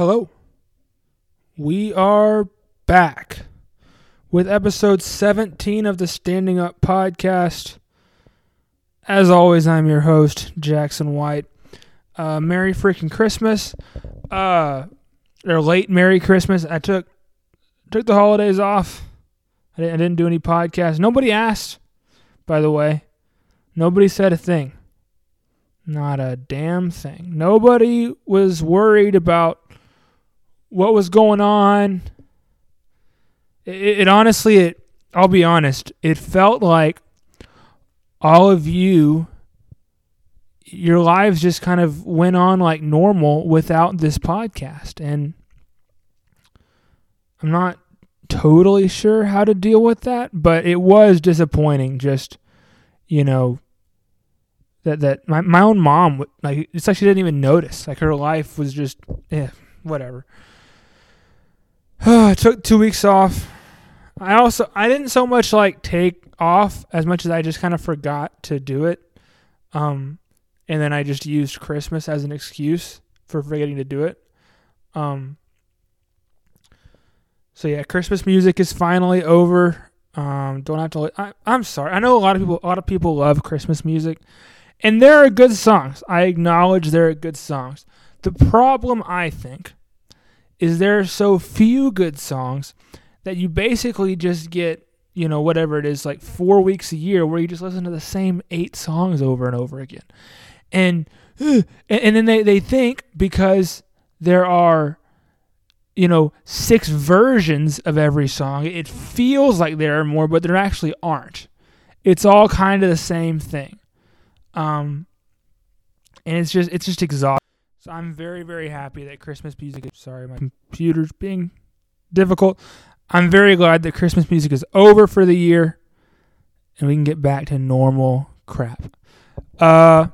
Hello. We are back with episode 17 of the Standing Up podcast. As always, I'm your host, Jackson White. Uh, Merry freaking Christmas. Uh, or late Merry Christmas. I took took the holidays off. I didn't, I didn't do any podcasts. Nobody asked, by the way. Nobody said a thing. Not a damn thing. Nobody was worried about what was going on. It, it, honestly, it. I'll be honest. It felt like all of you, your lives just kind of went on like normal without this podcast, and I'm not totally sure how to deal with that, but it was disappointing. Just you know that that my my own mom like it's like she didn't even notice. Like her life was just yeah, whatever. I took two weeks off. I also I didn't so much like take off as much as I just kind of forgot to do it. Um, and then I just used Christmas as an excuse for forgetting to do it. Um, so yeah, Christmas music is finally over. Um, don't have to. I, I'm sorry. I know a lot of people. A lot of people love Christmas music, and there are good songs. I acknowledge there are good songs. The problem, I think, is there are so few good songs that you basically just get, you know, whatever it is, like four weeks a year where you just listen to the same eight songs over and over again. And and then they, they think because there are you know six versions of every song it feels like there are more but there actually aren't it's all kind of the same thing um and it's just it's just exhausting so I'm very, very happy that Christmas music is sorry, my computer's being difficult. I'm very glad that Christmas music is over for the year and we can get back to normal crap. Uh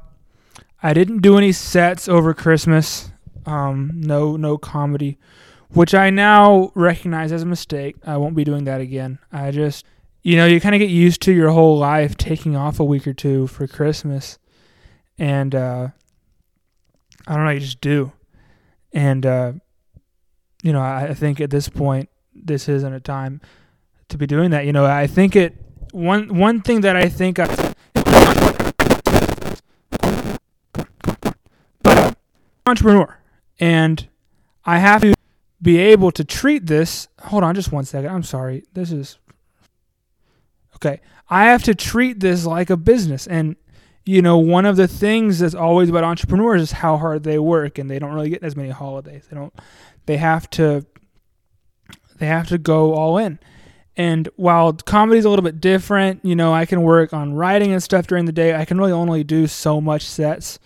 I didn't do any sets over Christmas. Um no no comedy, which I now recognize as a mistake. I won't be doing that again. I just you know, you kind of get used to your whole life taking off a week or two for Christmas. And uh I don't know, you just do. And, uh, you know, I, I think at this point, this isn't a time to be doing that. You know, I think it, one, one thing that I think I, entrepreneur and I have to be able to treat this. Hold on just one second. I'm sorry. This is okay. I have to treat this like a business and you know, one of the things that's always about entrepreneurs is how hard they work and they don't really get as many holidays. They don't they have to they have to go all in. And while comedy is a little bit different, you know, I can work on writing and stuff during the day. I can really only do so much sets,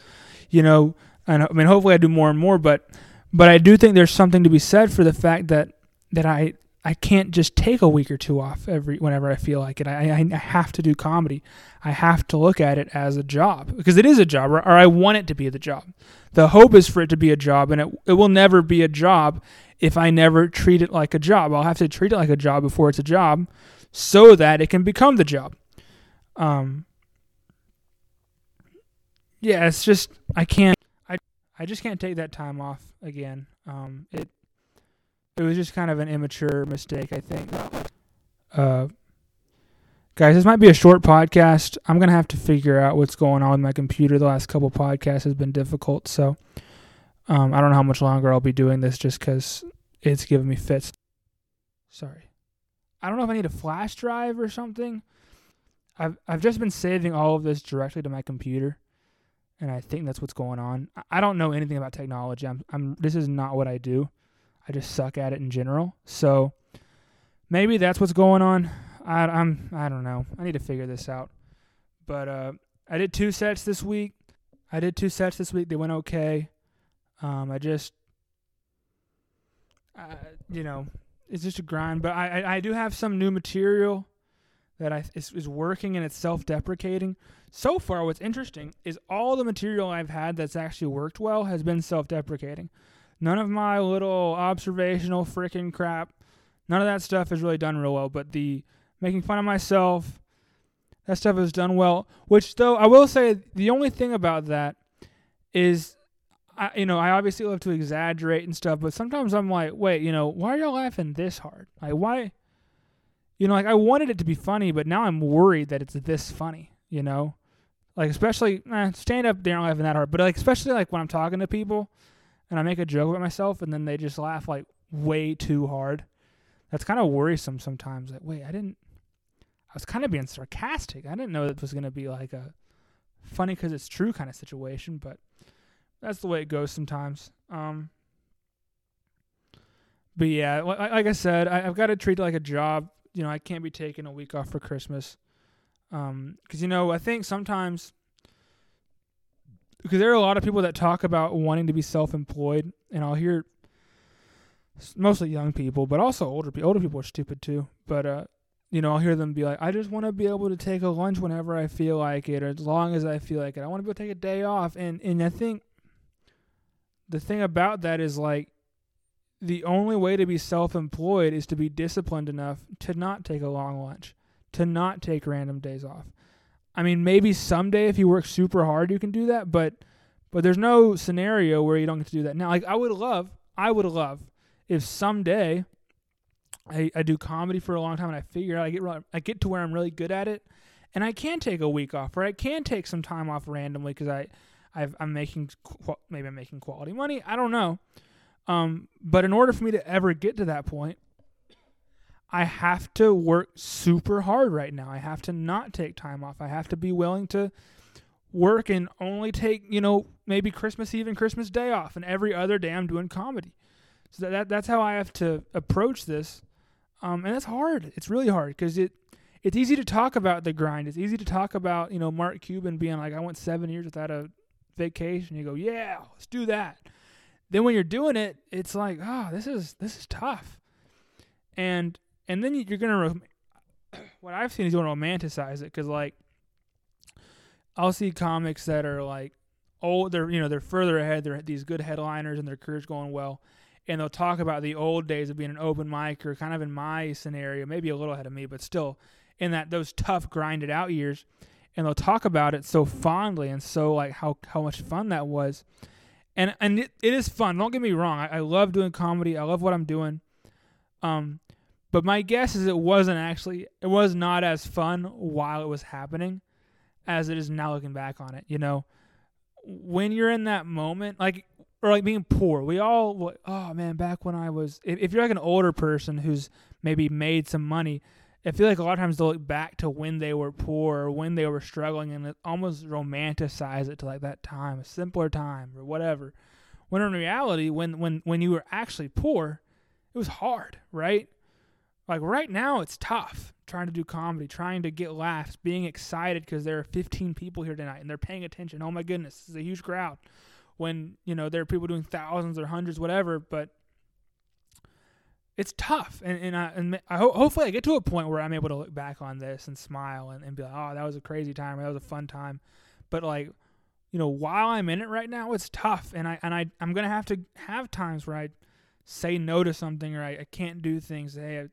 you know, and I mean hopefully I do more and more, but but I do think there's something to be said for the fact that that I I can't just take a week or two off every whenever I feel like it. I, I, have to do comedy. I have to look at it as a job because it is a job, or, or I want it to be the job. The hope is for it to be a job, and it it will never be a job if I never treat it like a job. I'll have to treat it like a job before it's a job, so that it can become the job. Um. Yeah, it's just I can't. I I just can't take that time off again. Um. It it was just kind of an immature mistake, I think. Uh, guys, this might be a short podcast. I'm gonna have to figure out what's going on with my computer. The last couple podcasts has been difficult, so um, I don't know how much longer I'll be doing this, just because it's giving me fits. Sorry, I don't know if I need a flash drive or something. I've I've just been saving all of this directly to my computer, and I think that's what's going on. I don't know anything about technology. I'm I'm this is not what I do. I just suck at it in general. So maybe that's what's going on. I, I'm I don't know. I need to figure this out. But uh, I did two sets this week. I did two sets this week. They went okay. Um, I just, you know, it's just a grind. But I, I, I do have some new material that I is, is working and it's self-deprecating. So far, what's interesting is all the material I've had that's actually worked well has been self-deprecating. None of my little observational freaking crap, none of that stuff is really done real well. But the making fun of myself, that stuff is done well. Which, though, I will say the only thing about that is I, you know, I obviously love to exaggerate and stuff, but sometimes I'm like, wait, you know, why are y'all laughing this hard? Like, why? You know, like I wanted it to be funny, but now I'm worried that it's this funny. You know, like especially eh, stand up, they aren't laughing that hard, but like especially like when I'm talking to people and I make a joke about myself and then they just laugh like way too hard. That's kind of worrisome sometimes. Like, wait, I didn't. I was kind of being sarcastic. I didn't know that it was going to be like a funny because it's true kind of situation, but that's the way it goes sometimes. Um, but yeah, like, like I said, I, have got to treat it like a job. You know, I can't be taking a week off for Christmas. Um, because you know, I think sometimes because there are a lot of people that talk about wanting to be self-employed, and I'll hear mostly young people, but also older people. Older people are stupid too, but uh, you know, I'll hear them be like, I just want to be able to take a lunch whenever I feel like it, or as long as I feel like it. I want to be able to take a day off. And, and I think the thing about that is like, the only way to be self employed is to be disciplined enough to not take a long lunch, to not take random days off. I mean, maybe someday if you work super hard, you can do that, but but there's no scenario where you don't get to do that. Now, like I would love, I would love if someday I, I do comedy for a long time and I figure out I get I get to where I'm really good at it and I can take a week off or I can take some time off randomly because I i am making maybe I'm making quality money I don't know um, but in order for me to ever get to that point I have to work super hard right now I have to not take time off I have to be willing to work and only take you know maybe Christmas Eve and Christmas Day off and every other day I'm doing comedy so that, that that's how I have to approach this um, and that's hard. It's really hard because it it's easy to talk about the grind. It's easy to talk about you know Mark Cuban being like, I went seven years without a vacation. You go, yeah, let's do that. Then when you're doing it, it's like, oh, this is this is tough. And and then you're gonna what I've seen is you want to romanticize it because like I'll see comics that are like oh they're you know they're further ahead. They're these good headliners and their career's going well and they'll talk about the old days of being an open mic or kind of in my scenario, maybe a little ahead of me, but still in that those tough grinded out years. And they'll talk about it so fondly and so like how, how much fun that was. And and it, it is fun. Don't get me wrong. I, I love doing comedy. I love what I'm doing. Um, but my guess is it wasn't actually it was not as fun while it was happening as it is now looking back on it. You know, when you're in that moment, like or like being poor. We all, oh man, back when I was, if, if, you're like an older person who's maybe made some money, I feel like a lot of times they'll look back to when they were poor or when they were struggling and almost romanticize it to like that time, a simpler time or whatever. When in reality, when when when you were actually poor, it was hard, right? Like right now, it's tough trying to do comedy, trying to get laughs, being excited because there are 15 people here tonight and they're paying attention. Oh my goodness, this is a huge crowd when you know there are people doing thousands or hundreds, whatever. But it's tough, and and I and I ho- hopefully I get to a point where I'm able to look back on this and smile and, and be like, oh, that was a crazy time, that was a fun time. But like, you know, while I'm in it right now, it's tough, and I and I I'm gonna have to have times where I say no to something or I, I can't do things. Hey,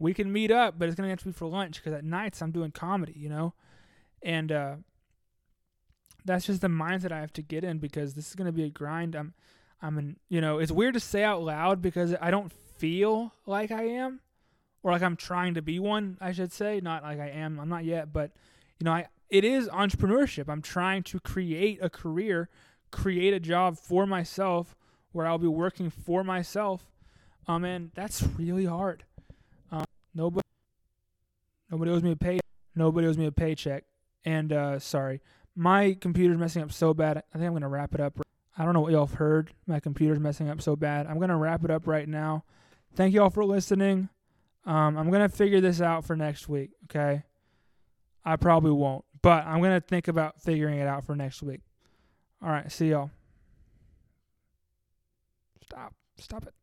we can meet up, but it's gonna have to be for lunch because at nights I'm doing comedy, you know, and uh, that's just the mindset I have to get in because this is to be a grind. I'm, I'm in, you know, it's weird to say out loud because I don't feel like I am or like I'm trying to be one, I should say. Not like I am, I'm not yet, but, you know, I, it is entrepreneurship. I'm trying to create a career, create a job for myself where I'll be working for myself. Um, and that's really hard. Nobody, nobody owes me a pay. Nobody owes me a paycheck. And uh, sorry, my computer's messing up so bad. I think I'm to wrap it up. I don't know what y'all have heard. My computer's messing up so bad. I'm to wrap it up right now. Thank y'all for listening. Um, I'm to figure this out for next week, okay? I probably won't, but I'm to think about figuring it out for next week. All right, see y'all. Stop. Stop it.